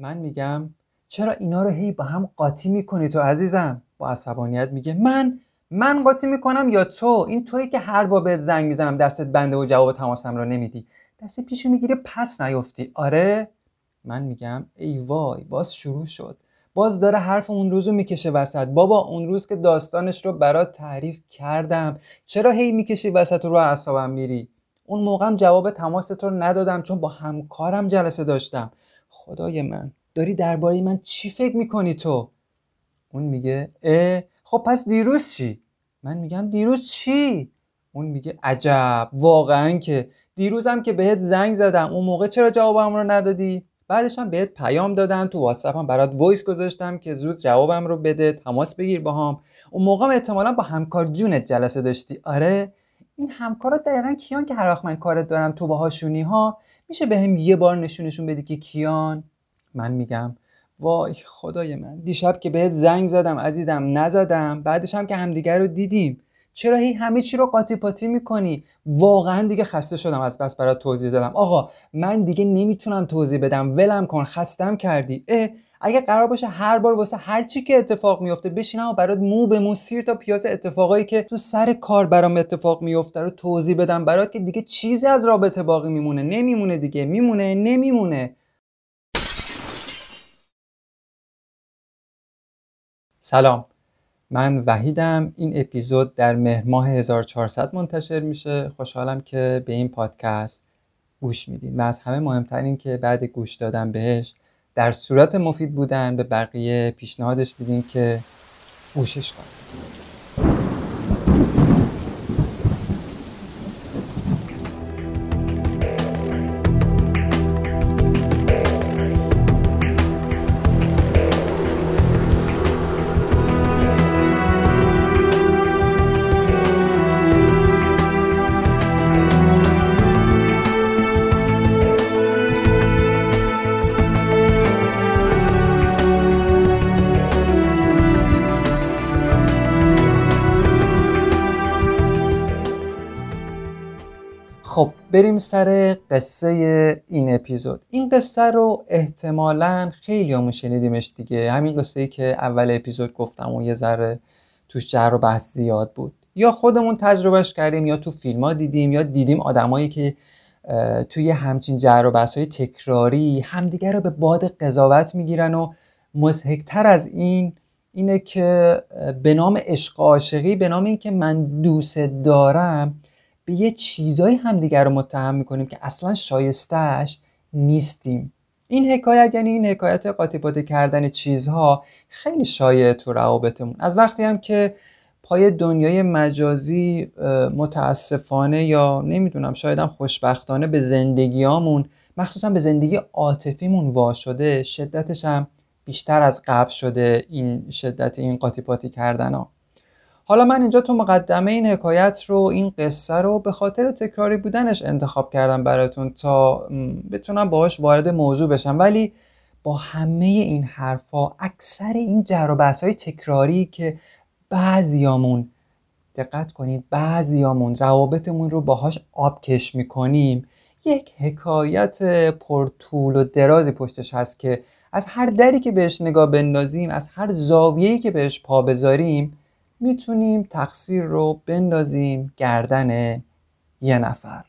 من میگم چرا اینا رو هی با هم قاطی می‌کنی تو عزیزم؟ با عصبانیت میگه من من قاطی می‌کنم یا تو؟ این تویی که هر بار بهت زنگ می‌زنم دستت بنده و جواب تماسم رو نمیدی. دست پیشو می‌گیره پس نیفتی. آره؟ من میگم ای وای باز شروع شد. باز داره حرف اون روزو می‌کشه وسط. بابا اون روز که داستانش رو برات تعریف کردم چرا هی می‌کشی وسط رو اعصابم میری؟ اون موقعم جواب تماست رو ندادم چون با همکارم جلسه داشتم. خدای من. داری درباره من چی فکر می‌کنی تو؟ اون میگه اه خب پس دیروز چی؟ من میگم دیروز چی؟ اون میگه عجب واقعا که دیروزم که بهت زنگ زدم اون موقع چرا جوابم رو ندادی؟ بعدش هم بهت پیام دادم تو واتساپ هم برات voice گذاشتم که زود جوابم رو بده تماس بگیر با هم اون موقع هم احتمالا با همکار جونت جلسه داشتی. آره این همکارات دقیقا کیان که هر وقت من کارت دارم تو باهاشونی ها میشه به هم یه بار نشونشون بدی که کیان؟ من میگم وای خدای من دیشب که بهت زنگ زدم عزیزم نزدم بعدش هم که همدیگر رو دیدیم. چرا هی همه چی رو قاطی پاتی می‌کنی؟ واقعا دیگه خسته شدم از بس برات توضیح دادم. آقا من دیگه نمی‌تونم توضیح بدم. ولم کن خستم کردی. اه اگه قرار باشه هر بار واسه هر چی که اتفاق میفته بشینم و برات مو به مو سیر تا پیاز اتفاقایی که تو سر کار برام اتفاق میفته رو توضیح بدم برات که دیگه چیزی از رابطه باقی میمونه. نمیمونه دیگه. میمونه نمیمونه. سلام. من وحیدم. این اپیزود در مهر ماه 1400 منتشر میشه. خوشحالم که به این پادکست گوش میدین. و از همه مهمتر این که بعد گوش دادن بهش در صورت مفید بودن. به بقیه پیشنهادش بدین که گوشش کنید. بریم سر قصه این اپیزود. این قصه رو احتمالا خیلی همون شنیدیمش دیگه. همین قصه ای که اول اپیزود گفتم و یه ذره توش جر و بحث زیاد بود. یا خودمون تجربهش کردیم یا تو فیلم ها دیدیم یا دیدیم آدمایی که توی همچین جر و بحث های تکراری همدیگه رو به باد قضاوت می‌گیرن و مزهکتر از این اینه که به نام عشق عاشقی به نام اینکه من دوست دارم به یه چیزایی همدیگر رو متهم می‌کنیم که اصلا شایستهش نیستیم. این حکایت یعنی این حکایت قاطی پاتی کردن چیزها خیلی شایع تو روابطمون. از وقتی هم که پای دنیای مجازی متاسفانه یا نمی‌دونم شایدم خوشبختانه به زندگیامون مخصوصا به زندگی عاطفیمون وا شده شدتش هم بیشتر از قبل شده این شدت این قاطی پاتی کردن ها حالا من اینجا تو مقدمه این حکایت رو این قصه رو به خاطر تکراری بودنش انتخاب کردم براتون تا بتونم باهاش وارد موضوع بشم. ولی با همه این حرفا اکثر این جر و های تکراری که بعضیامون دقت کنید بعضیامون روابطمون رو باهاش آبکش می‌کنیم یک حکایت پرطول و درازی پشتش هست که از هر دری که بهش نگاه بندازیم از هر زاویه‌ای که بهش پا بذاریم می‌تونیم تقصیر رو بندازیم گردن یه نفر.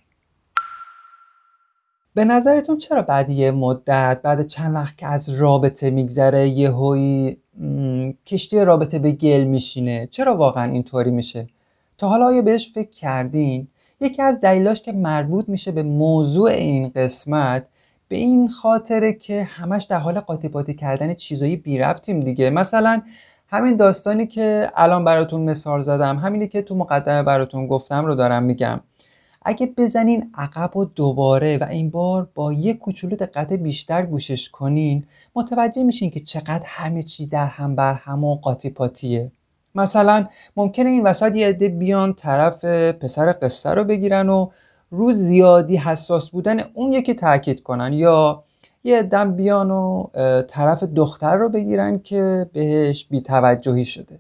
به نظرتون چرا بعد یه مدت بعد چند وقت که از رابطه میگذره یه هایی کشتی رابطه به گل میشینه؟ چرا واقعا اینطوری میشه؟ تا حالا آیا بهش فکر کردین؟ یکی از دلیلاش که مربوط میشه به موضوع این قسمت به این خاطره که همش در حال قاطی پاتی کردن چیزایی بی ربطیم دیگه. مثلا همین داستانی که الان براتون مثال زدم همینی که تو مقدمه براتون گفتم رو دارم میگم. اگه بزنین عقب و دوباره و این بار با یه کوچولو دقت بیشتر گوشش کنین متوجه میشین که چقدر همه چی در هم بر هم و قاطی پاتیه. مثلا ممکنه این وسط یه عده بیان طرف پسر قصه رو بگیرن و رو زیادی حساس بودن اون یکی تاکید کنن یا یه دم بیان و طرف دختر رو بگیرن که بهش بیتوجهی شده.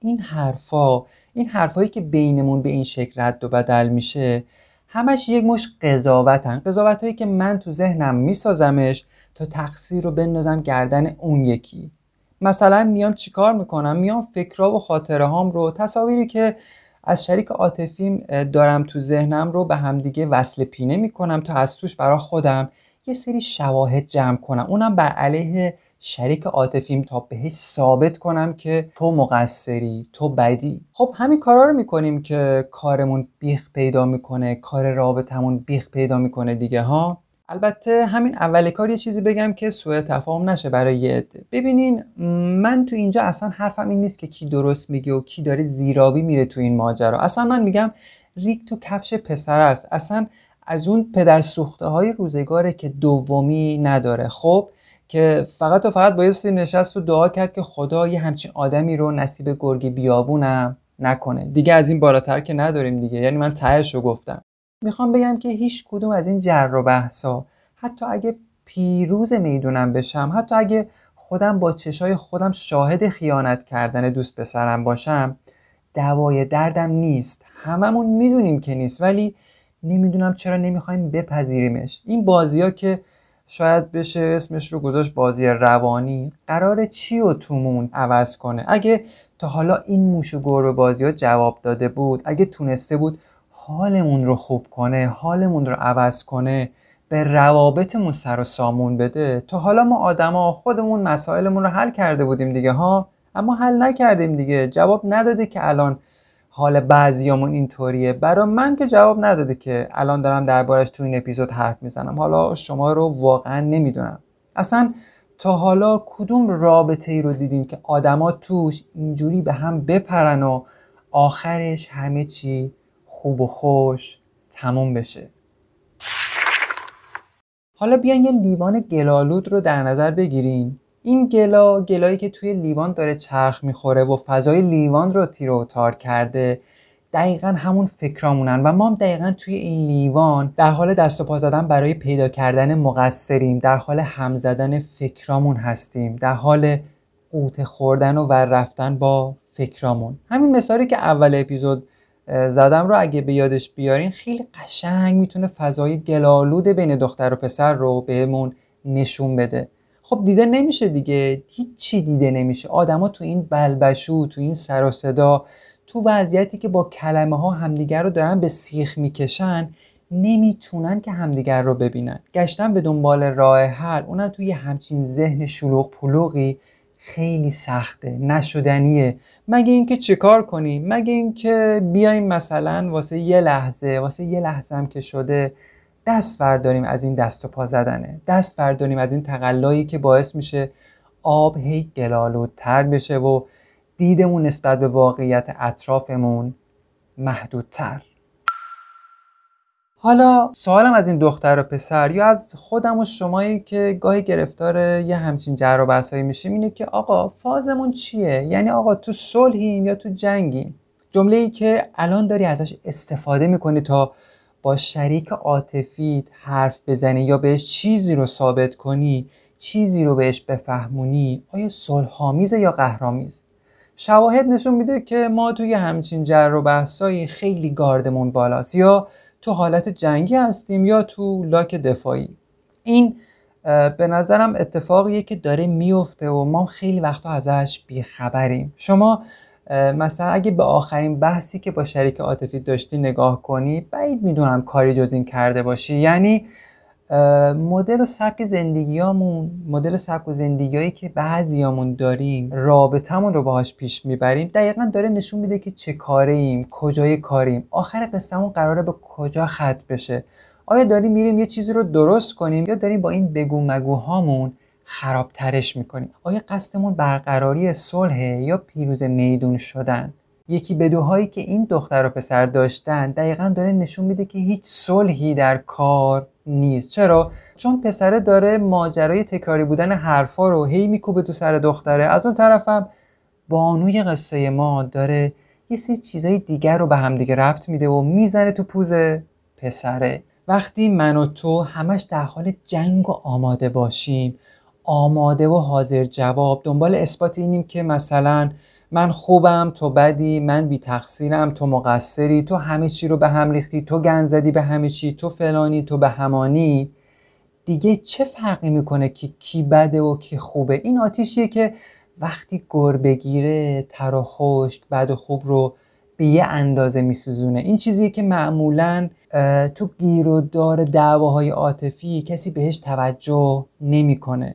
این حرفا این حرفایی که بینمون به این شکل رد و بدل میشه همش یک مش قضاوتن. قضاوت هایی که من تو ذهنم میسازمش تا تقصیر رو بندازم گردن اون یکی. مثلا میام چیکار می‌کنم؟ میام فکرها و خاطره هام رو تصاویری که از شریک عاطفیم دارم تو ذهنم رو به همدیگه وصل پینه می‌کنم تا از توش برا خودم یه سری شواهد جمع کنم. اونم بر علیه شریک عاطفیم تا بهش ثابت کنم که تو مقصری تو بدی. خب همین کارا رو می‌کنیم که کارمون بیخ پیدا می‌کنه کار رابطمون بیخ پیدا می‌کنه دیگه ها؟ البته همین اول کار یه چیزی بگم که سوء تفاهم نشه برای یه عده. ببینین من تو اینجا اصلا حرفم این نیست که کی درست میگه و کی داره زیرابی میره تو این ماجرا. اصلا من میگم ریک تو کفش پسر است. اصلا از اون پدر سوخته های روزگاره که دومی نداره. خب که فقط و فقط بایستی نشست و دعا کرد که خدا یه همچین آدمی رو نصیب گرگ بیابونم نکنه. دیگه از این بالاتر که نداریم دیگه. یعنی من تهش رو گفتم. می‌خوام بگم که هیچ کدوم از این جر و بحثا حتی اگه پیروز می‌دونم بشم حتی اگه خودم با چشای خودم شاهد خیانت کردن دوست پسرم باشم دوای دردم نیست. هممون می‌دونیم که نیست. ولی نمی‌دونم چرا نمی‌خوایم بپذیریمش. این بازی ها که شاید بشه اسمش رو گذاشت بازی روانی قرار چی و تومون عوض کنه؟ اگه تا حالا این موش و گربه بازی ها جواب داده بود اگه تونسته بود حالمون رو خوب کنه حالمون رو عوض کنه به روابطمون سر و سامون بده تا حالا ما آدما خودمون مسائلمون رو حل کرده بودیم دیگه ها؟ اما حل نکردیم دیگه. جواب نداده که الان حال بعضیامون اینطوریه. برای من که جواب نداده که الان دارم دربارش تو این اپیزود حرف می‌زنم. حالا شما رو واقعا نمی‌دونم. اصلا تا حالا کدوم رابطه ای رو دیدین که آدما توش اینجوری به هم بپرن و آخرش همه چی خوب و خوش تموم بشه؟ حالا بیاین یه لیوان گلالود رو در نظر بگیرین. این گلا گلایی که توی لیوان داره چرخ می‌خوره و فضای لیوان رو تیر تار کرده دقیقا همون فکرامونن و ما هم دقیقا توی این لیوان در حال دست و پا زدن برای پیدا کردن مقصریم در حال هم زدن فکرامون هستیم در حال قوت خوردن و ور رفتن با فکرامون. همین مثالی که اول اپیزود زدم رو اگه به یادش بیارین خیلی قشنگ می‌تونه فضای گلالود بین دختر و پسر رو بهمون نشون بده. خب دیده نمیشه دیگه. هیچی دیده نمیشه. آدما تو این بلبشو تو این سر و صدا تو وضعیتی که با کلمه ها همدیگر رو دارن به سیخ می‌کشن نمی‌تونن که همدیگر رو ببینن. گشتن به دنبال راه حل اونم توی همچین ذهن شلوغ پلوغی خیلی سخته نشدنیه. مگه اینکه چیکار کنیم؟ مگه اینکه بیایم مثلا واسه یه لحظه واسه یه لحظه هم که شده دست برداریم از این دست و پا زدنه. دست برداریم از این تقلایی که باعث میشه آب هی گلالودتر بشه و دیدمون نسبت به واقعیت اطرافمون محدودتر. حالا سوالم از این دختر و پسر یا از خودم و شمایی که گاهی گرفتار یه همچین جر و بحثایی میشیم اینه که آقا فازمون چیه؟ یعنی آقا تو صلحیم یا تو جنگیم؟ جمله ای که الان داری ازش استفاده می‌کنی تا با شریک عاطفیت حرف بزنی یا بهش چیزی رو ثابت کنی چیزی رو بهش بفهمونی آیا صلحآمیز یا قهرامیز شواهد نشون میده که ما توی همچین جر و بحثایی خیلی گاردمون بالاست یا تو حالت جنگی هستیم یا تو لاک دفاعی. این به نظرم اتفاقیه که داره میفته و ما خیلی وقتا ازش بیخبریم. شما مثلا اگه به آخرین بحثی که با شریک عاطفی داشتی نگاه کنی بعید می‌دونم کاری جز این کرده باشی. یعنی مدل و سبک زندگیامون مدل سبک و زندگیایی که بعضیامون داریم رابطمون رو باهاش پیش می‌بریم دقیقا داره نشون میده که چه کاره ایم کجای کاریم. آخر قصهمون قراره به کجا خط بشه. آیا داریم میریم یه چیزی رو درست کنیم یا داریم با این بگو مگوهامون خرابترش می‌کنیم آیا قصدمون برقراری صلح یا پیروز میدون شدن؟ یکی به دوهایی که این دختر و پسر داشتن دقیقا داره نشون میده که هیچ صلحی در کار نیست. چرا؟ چون پسره داره ماجرای تکراری بودن حرفا رو هی میکوبه تو سر دختره. از اون طرفم بانوی قصه ما داره یه سری چیزای دیگر رو به همدیگه ربط میده و می‌زنه تو پوز پسره. وقتی من و تو همش در حال جنگ و آماده باشیم آماده و حاضر جواب. دنبال اثبات اینیم که مثلا من خوبم تو بدی من بی تقصیرم تو مقصری تو همه چی رو به هم ریختی تو گن زدی به همه چی تو فلانی تو به همانی. دیگه چه فرقی می‌کنه که کی بده و کی خوبه؟ این آتیشیه که وقتی گر بگیره تر و خشک بد و خوب رو به یه اندازه میسوزونه. این چیزیه که معمولا تو گیر و دار دعواهای عاطفی کسی بهش توجه نمی‌کنه.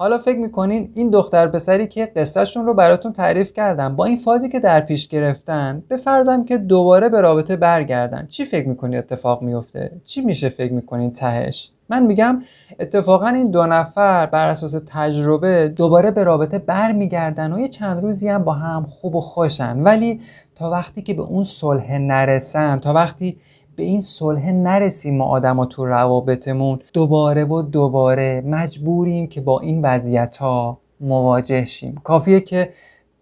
حالا فکر می‌کنین این دختر پسری که قصهشون رو براتون تعریف کردم با این فازی که در پیش گرفتن به فرضم که دوباره به رابطه برگردن چی فکر می‌کنی اتفاق میفته چی میشه فکر می‌کنین تهش؟ من میگم اتفاقا این دو نفر بر اساس تجربه دوباره به رابطه برمیگردن و یه چند روزی هم با هم خوب و خوشن. ولی تا وقتی که به اون صلح نرسن تا وقتی به این صلح نرسیم ما آدما تو روابطمون. دوباره و دوباره مجبوریم که با این وضعیت ها مواجه شیم. کافیه که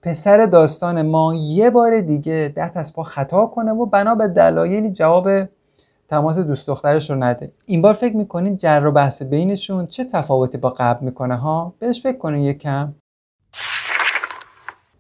پسر داستان ما یه بار دیگه دست از پا خطا کنه و بنا به دلایلی جواب تماس دوست دخترش رو نده. این بار فکر می‌کنین جر و بحث بینشون چه تفاوتی با قبل می‌کنه ها؟ بهش فکر کنین یکم.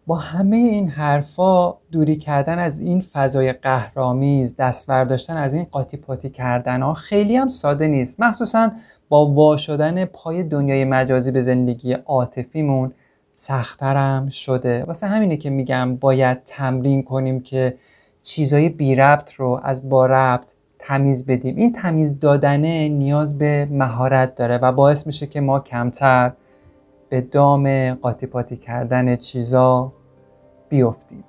با همه این حرفا دوری کردن از این فضای قهرآمیز دست برداشتن از این قاطی پاتی کردن ها خیلی هم ساده نیست. مخصوصا با وا شدن پای دنیای مجازی به زندگی عاطفیمون سختترم شده. واسه همینه که میگم باید تمرین کنیم که چیزای بی ربط رو از با ربط تمیز بدیم. این تمیز دادنه نیاز به مهارت داره و باعث میشه که ما کمتر به دام قاطی پاتی کردن چیزا بیفتیم.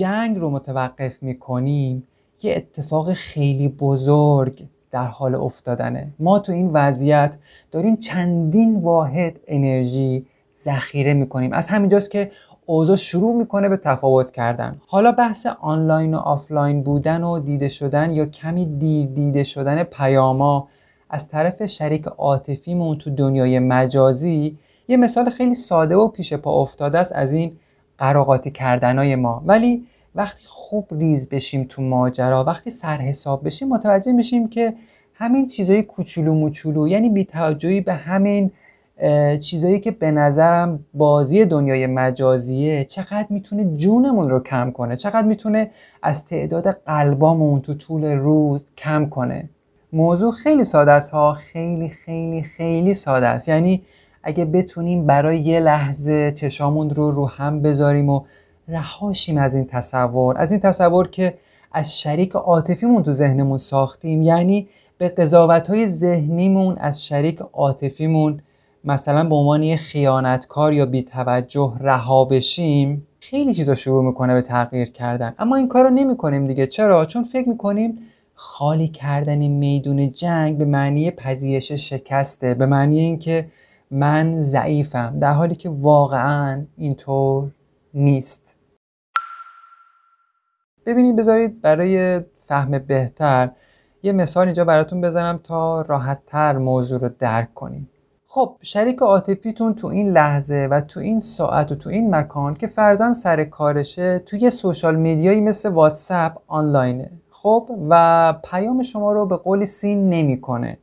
جنگ رو متوقف می‌کنیم یه اتفاق خیلی بزرگ در حال افتادنه. ما تو این وضعیت داریم چندین واحد انرژی ذخیره می‌کنیم. از همینجاست که اوضاع شروع می‌کنه به تفاوت کردن. حالا بحث آنلاین و آفلاین بودن و دیده شدن یا کمی دیر دیده شدن پیاما از طرف شریک عاطفیمون تو دنیای مجازی یه مثال خیلی ساده و پیش پا افتاده است از این قراقاتی کردنای ما. ولی وقتی خوب ریز بشیم تو ماجرا وقتی سرحساب بشیم متوجه میشیم که همین چیزای کوچولو موچولو یعنی بیتوجهی به همین چیزایی که به نظرم بازی دنیای مجازیه چقدر می‌تونه جونمون رو کم کنه چقدر می‌تونه از تعداد قلبامون تو طول روز کم کنه. موضوع خیلی ساده است ها خیلی خیلی خیلی ساده است. یعنی اگه بتونیم برای یه لحظه چشامون رو رو هم بذاریم و رهاشیم از این تصور از این تصور که از شریک عاطفیمون تو ذهنمون ساختیم. یعنی به قضاوت های ذهنیمون از شریک عاطفیمون مثلا به عنوان یه خیانتکار یا بیتوجه رها بشیم خیلی چیزا شروع می‌کنه به تغییر کردن. اما این کار رو نمی کنیم دیگه. چرا؟ چون فکر می‌کنیم خالی کردن میدون جنگ به معنی پذیرش شکسته به معنی اینکه من ضعیفم در حالی که واقعا اینطور نیست. ببینید بذارید برای فهم بهتر یه مثال اینجا براتون بزنم تا راحتتر موضوع رو درک کنیم. خب شریک عاطفیتون تو این لحظه و تو این ساعت و تو این مکان که فرزن سر کارشه توی سوشال میدیایی مثل واتساپ آنلاینه. خب و پیام شما رو به قول سین نمی‌کنه.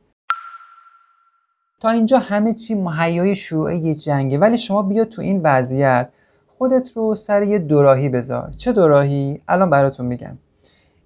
تا اینجا همه چی مهیای شروع یه جنگه. ولی شما بیا تو این وضعیت خودت رو سر یه دوراهی بذار. چه دوراهی؟ الان براتون میگم.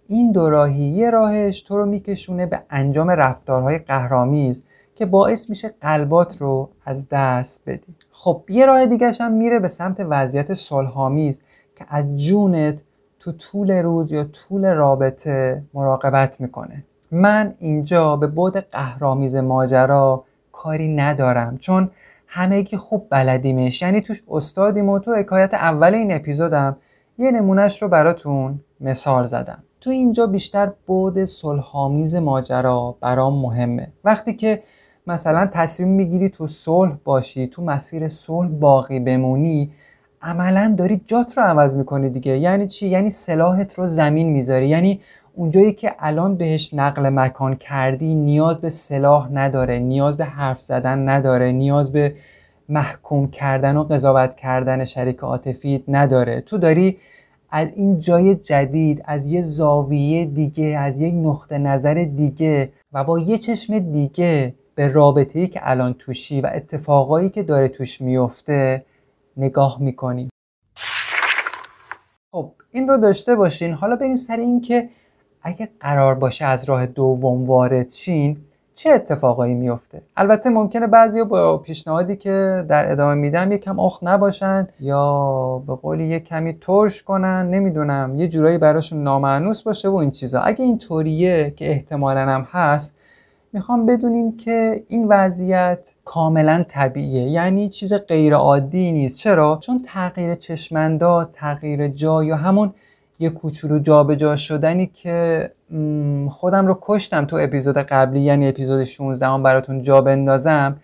این دوراهی یه راهش تو رو میکشونه به انجام رفتارهای قهرامیز که باعث میشه قلبات رو از دست بدی. خب یه راه دیگه هم میره به سمت وضعیت صلحآمیز که از جونت تو طول روز یا طول رابطه مراقبت می‌کنه. من اینجا به بود قهرامیز ماجرا کاری ندارم چون همگی خوب بلدیمش. یعنی توش استادیم و تو حکایت اول این اپیزودم یه نمونهش رو براتون مثال زدم. تو اینجا بیشتر بود صلحآمیز ماجرا برام مهمه. وقتی که مثلا تصمیم می‌گیری تو صلح باشی تو مسیر صلح باقی بمونی عملا داری جات رو عوض می‌کنی دیگه. یعنی چی؟ یعنی سلاحت رو زمین می‌ذاری. یعنی اونجایی که الان بهش نقل مکان کردی نیاز به سلاح نداره نیاز به حرف زدن نداره نیاز به محکوم کردن و قضاوت کردن شریک عاطفی نداره. تو داری از این جای جدید از یه زاویه دیگه از یک نقطه نظر دیگه و با یه چشم دیگه به رابطه‌ای که الان توشی و اتفاقایی که داره توش میفته نگاه می‌کنی. خب این رو داشته باشین. حالا بریم سر این که اگه قرار باشه از راه دوم وارد شین چه اتفاقایی میفته البته ممکنه بعضی با پیشنهادی که در ادامه میدم یکم اخ نباشن یا به قولی یک کمی ترش کنن نمی‌دونم یه جورایی براشون نامعنوس باشه و این چیزا. اگه این طوریه که احتمالا هم هست می‌خوام بدونیم که این وضعیت کاملا طبیعیه. یعنی چیز غیر عادی نیست. چرا؟ چون تغییر چشمانداز تغییر جا یا همون یه کوچولو جابجا شدنی که خودم رو کشتم تو اپیزود قبلی یعنی اپیزود 16 هم براتون جا بندازم.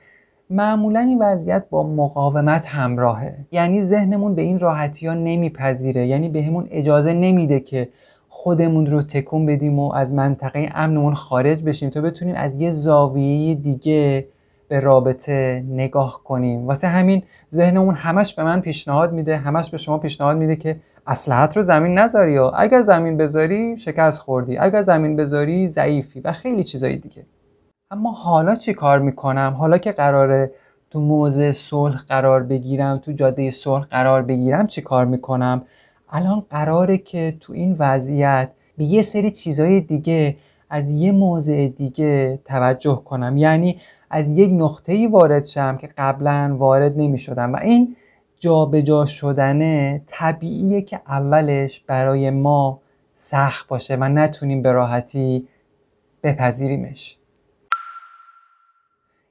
معمولا این وضعیت با مقاومت همراهه. یعنی ذهنمون به این راحتی ها نمیپذیره. یعنی بهمون به اجازه نمیده که خودمون رو تکون بدیم و از منطقه امنمون خارج بشیم تا بتونیم از یه زاویه دیگه به رابطه نگاه کنیم. واسه همین ذهنمون همش به من پیشنهاد میده همش به شما پیشنهاد میده که اسلحت رو زمین نذاری یا اگر زمین بذاری شکست خوردی. اگر زمین بذاری ضعیفی و خیلی چیزایی دیگه. اما حالا چی کار می‌کنم؟ حالا که قراره تو موضع صلح قرار بگیرم تو جاده صلح قرار بگیرم چی کار می‌کنم؟ الان قراره که تو این وضعیت به یه سری چیزای دیگه از یه موضع دیگه توجه کنم. یعنی از یک نقطه ای وارد شم که قبلا وارد نمی شدم و این جابجا جا شدنه طبیعیه که اولش برای ما سخت باشه و نتونیم به راحتی بپذیریمش.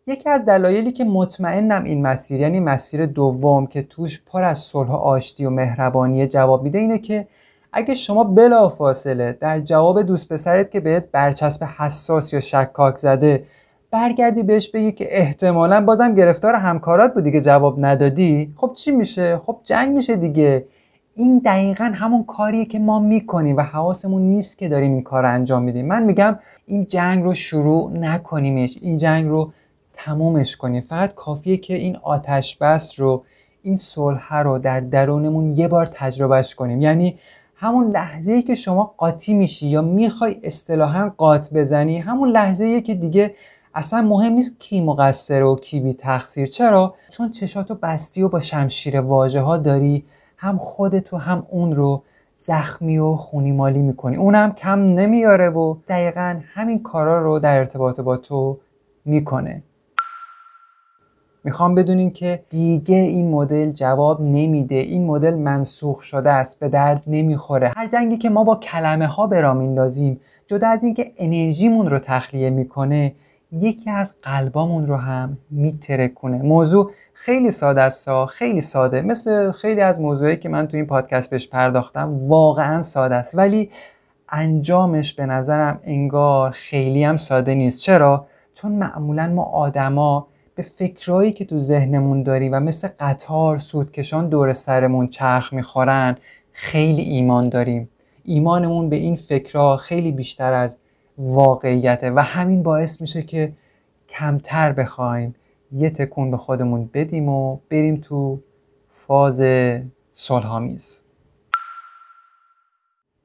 یکی از دلایلی که مطمئنم این مسیر یعنی مسیر دوم که توش پر از صلح و آشتی و مهربانی جواب میده اینه که اگه شما بلا فاصله در جواب دوست پسرت که بهت برچسب حساس یا شکاک زده برگردی بهش بگی که احتمالا بازم گرفتار همکارات بودی که جواب ندادی. خب چی میشه؟ خب جنگ میشه دیگه. این دقیقا همون کاریه که ما می‌کنیم و حواسمون نیست که داریم این کار رو انجام میدیم. من میگم این جنگ رو شروع نکنیمش. این جنگ رو تمومش کنیم. فقط کافیه که این آتش بس رو این صلح رو در درونمون یه بار تجربهش کنیم. یعنی همون لحظه ای که شما قاطی میشی یا می‌خوای اصطلاحا قاط بزنی همون لحظه ای که دیگه اصلا مهم نیست کی مقصر و کی بی تقصیر. چرا؟ چون چشاتو بستی و با شمشیر واژه ها داری هم خودتو هم اون رو زخمی و خونی مالی می‌کنی. اونم کم نمیاره و دقیقا همین کارا رو در ارتباط با تو می‌کنه. می‌خوام بدونین که دیگه این مدل جواب نمیده. این مدل منسوخ شده است به درد نمی‌خوره. هر جنگی که ما با کلمه ها برام میندازیم جدا از اینکه انرژیمون رو تخلیه می‌کنه یکی از قلبامون رو هم میترکونه. موضوع خیلی ساده است خیلی ساده. مثل خیلی از موضوعی که من تو این پادکست بهش پرداختم واقعا ساده است. ولی انجامش به نظرم انگار خیلی هم ساده نیست. چرا؟ چون معمولا ما آدما به فکرایی که تو ذهنمون داریم و مثل قطار سودکشان دور سرمون چرخ می‌خورن خیلی ایمان داریم. ایمانمون به این فکرها خیلی بیشتر از واقعیته و همین باعث میشه که کمتر بخوایم یه تکون به خودمون بدیم و بریم تو فاز صلحآمیز.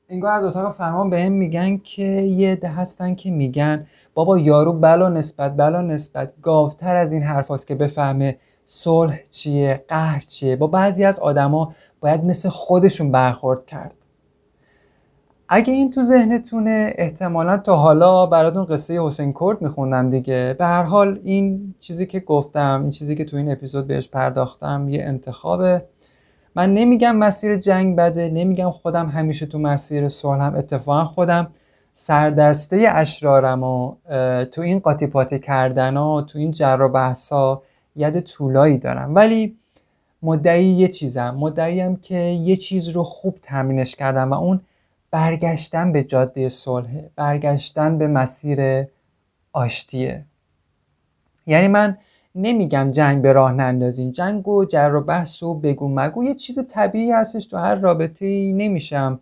انگار از اتاق فرمان به هم میگن که یه ده هستن که میگن بابا یارو بلا نسبت بلا نسبت گاوتر از این حرف که بفهمه صلح چیه قهر چیه. با بعضی از آدما باید مثل خودشون برخورد کرد. اگه این تو ذهنتونه احتمالا تا حالا براتون قصه حسین کرد میخوندم دیگه. به هر حال این چیزی که گفتم این چیزی که تو این اپیزود بهش پرداختم یه انتخابه. من نمیگم مسیر جنگ بده نمیگم خودم همیشه تو مسیر هم اتفاقا خودم سردسته اشرارم و تو این قاطی پاتی کردن و تو این جر و بحثا ید طولایی دارم. ولی مدعی یه چیزم مدعیم که یه چیز رو خوب تمرینش کردم و اون برگشتن به جاده صلح برگشتن به مسیر آشتیه. یعنی من نمیگم جنگ به راه نندازین. جنگ و جر و بحث و بگو مگو یه چیز طبیعی هستش تو هر رابطه ای نمیشم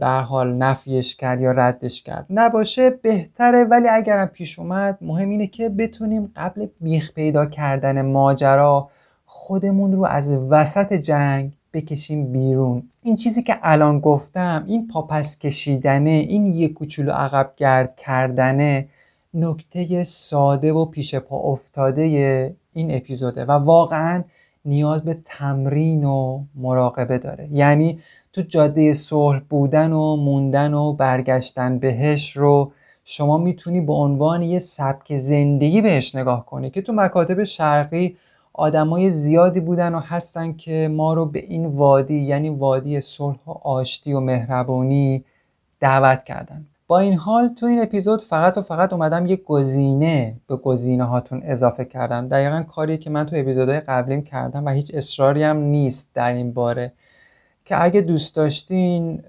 به حال نفیش کرد یا ردش کرد. نباشه بهتره ولی اگرم پیش اومد مهم اینه که بتونیم قبل بیخ پیدا کردن ماجرا خودمون رو از وسط جنگ بکشیم بیرون. این چیزی که الان گفتم این پاپس کشیدنه این یه کوچولو عقب گرد کردنه نکته ساده و پیش پا افتاده این اپیزوده و واقعا نیاز به تمرین و مراقبه داره. یعنی تو جاده صلح بودن و موندن و برگشتن بهش رو شما می‌تونی به عنوان یه سبک زندگی بهش نگاه کنی که تو مکاتب شرقی آدمای زیادی بودن و هستن که ما رو به این وادی یعنی وادی صلح و آشتی و مهربانی دعوت کردن. با این حال تو این اپیزود فقط و فقط اومدم یه گزینه به گزینه هاتون اضافه کردم. دقیقا کاری که من تو اپیزودهای قبلیم کردم و هیچ اصراری هم نیست در این باره که اگه دوست داشتین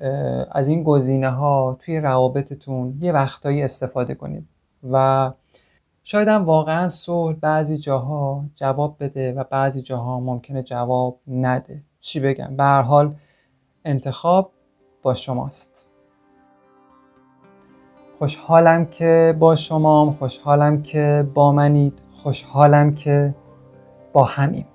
از این گزینه ها توی روابطتون یه وقتایی استفاده کنید و شاید هم واقعا صلح بعضی جاها جواب بده و بعضی جاها ممکنه جواب نده. چی بگم؟ به هر حال انتخاب با شماست. خوشحالم که با شمام خوشحالم که با منید خوشحالم که با همیم.